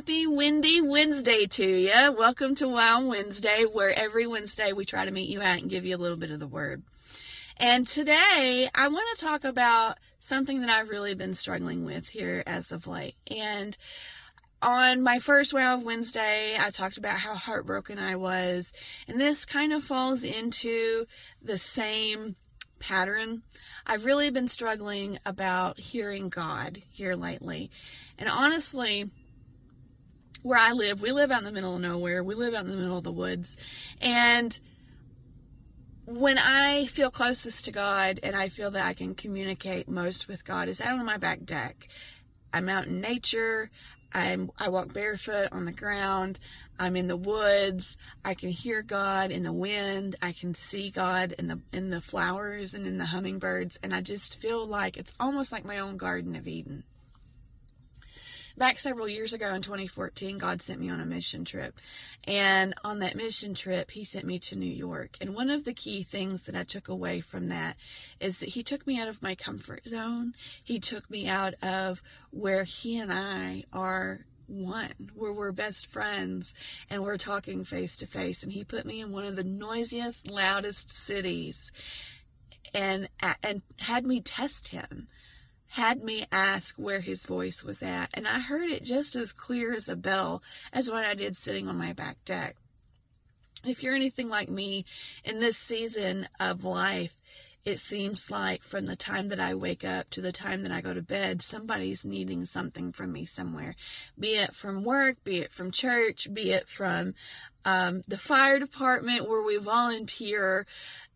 Happy Windy Wednesday to you. Welcome to Wow Wednesday, where every Wednesday we try to meet you out and give you a little bit of the word. And today I want to talk about something that I've really been struggling with here as of late. And on my first Wow Wednesday, I talked about how heartbroken I was. And this kind of falls into the same pattern. I've really been struggling about hearing God here lately. And honestly, where I live, we live out in the middle of nowhere. We live out in the middle of the woods. And when I feel closest to God and I feel that I can communicate most with God is out on my back deck. I'm out in nature. I'm I walk barefoot on the ground. I'm in the woods. I can hear God in the wind. I can see God in the in the flowers and in the hummingbirds and I just feel like it's almost like my own garden of Eden back several years ago in 2014, God sent me on a mission trip. And on that mission trip, He sent me to New York. And one of the key things that I took away from that is that He took me out of my comfort zone. He took me out of where He and I are one where we're best friends and we're talking face to face and he put me in one of the noisiest loudest cities and and had me test him had me ask where his voice was at, and I heard it just as clear as a bell as what I did sitting on my back deck. If you're anything like me in this season of life, it seems like from the time that I wake up to the time that I go to bed, somebody's needing something from me somewhere. Be it from work, be it from church, be it from um, the fire department where we volunteer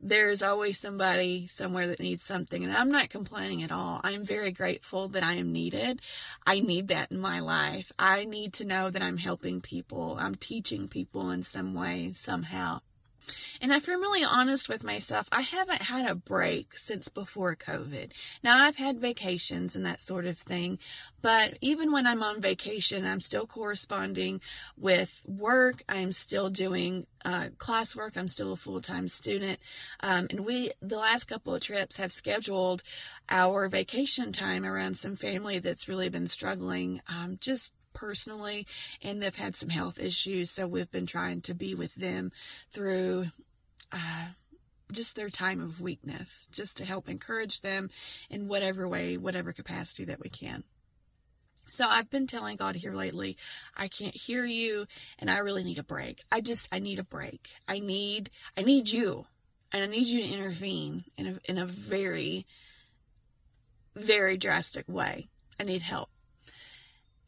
there's always somebody somewhere that needs something. And I'm not complaining at all. I'm very grateful that I am needed. I need that in my life. I need to know that I'm helping people, I'm teaching people in some way, somehow. And if I'm really honest with myself, I haven't had a break since before COVID. Now, I've had vacations and that sort of thing, but even when I'm on vacation, I'm still corresponding with work. I'm still doing uh, classwork. I'm still a full time student. Um, and we, the last couple of trips, have scheduled our vacation time around some family that's really been struggling um, just personally, and they've had some health issues. So we've been trying to be with them through. Uh, just their time of weakness, just to help encourage them in whatever way, whatever capacity that we can. So I've been telling God here lately, I can't hear you and I really need a break. I just I need a break. I need I need you. And I need you to intervene in a in a very very drastic way. I need help.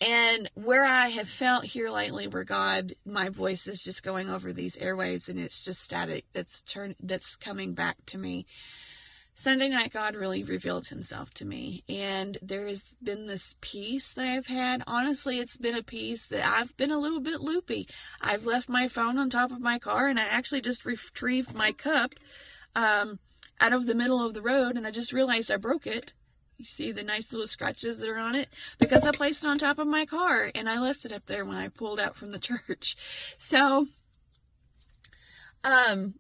And where I have felt here lately, where God, my voice is just going over these airwaves and it's just static that's turn that's coming back to me. Sunday night, God really revealed himself to me. And there has been this peace that I've had. Honestly, it's been a peace that I've been a little bit loopy. I've left my phone on top of my car and I actually just retrieved my cup um, out of the middle of the road and I just realized I broke it. You see the nice little scratches that are on it? Because I placed it on top of my car and I left it up there when I pulled out from the church. So, um,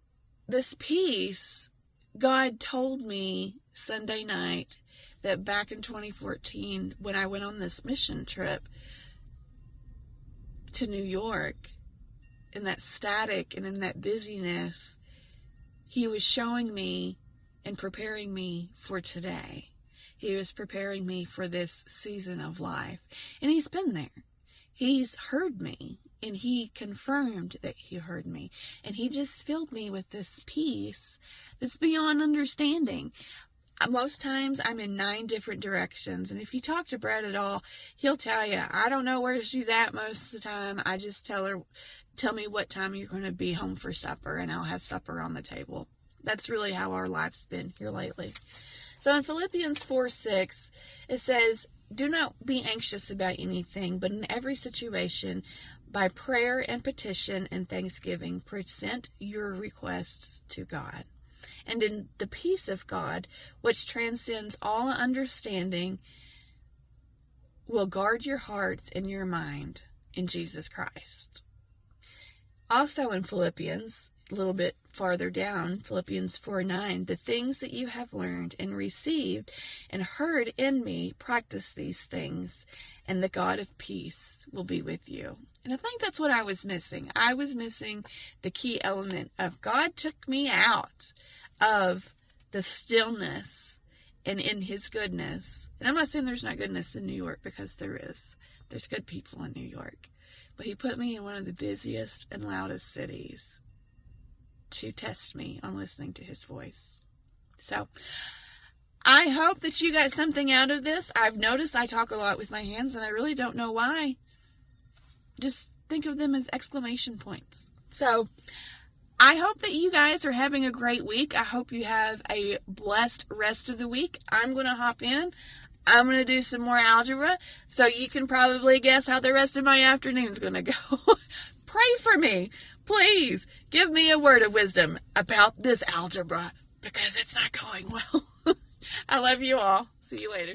this peace, God told me Sunday night that back in 2014, when I went on this mission trip to New York, in that static and in that busyness, He was showing me and preparing me for today. He was preparing me for this season of life. And He's been there. He's heard me and He confirmed that He heard me. And He just filled me with this peace that's beyond understanding. Uh, most times I'm in nine different directions. And if you talk to Brett at all, he'll tell you, I don't know where she's at most of the time. I just tell her, tell me what time you're going to be home for supper and I'll have supper on the table. That's really how our life's been here lately. So in Philippians 4 6, it says, Do not be anxious about anything, but in every situation, by prayer and petition and thanksgiving, present your requests to God. And in the peace of God, which transcends all understanding, will guard your hearts and your mind in Jesus Christ. Also in Philippians, a little bit farther down, Philippians 4 9, the things that you have learned and received and heard in me, practice these things, and the God of peace will be with you. And I think that's what I was missing. I was missing the key element of God took me out of the stillness and in his goodness. And I'm not saying there's not goodness in New York because there is. There's good people in New York. But he put me in one of the busiest and loudest cities to test me on listening to his voice. So, I hope that you got something out of this. I've noticed I talk a lot with my hands and I really don't know why. Just think of them as exclamation points. So, I hope that you guys are having a great week. I hope you have a blessed rest of the week. I'm going to hop in. I'm going to do some more algebra so you can probably guess how the rest of my afternoon's going to go. Pray for me. Please give me a word of wisdom about this algebra because it's not going well. I love you all. See you later.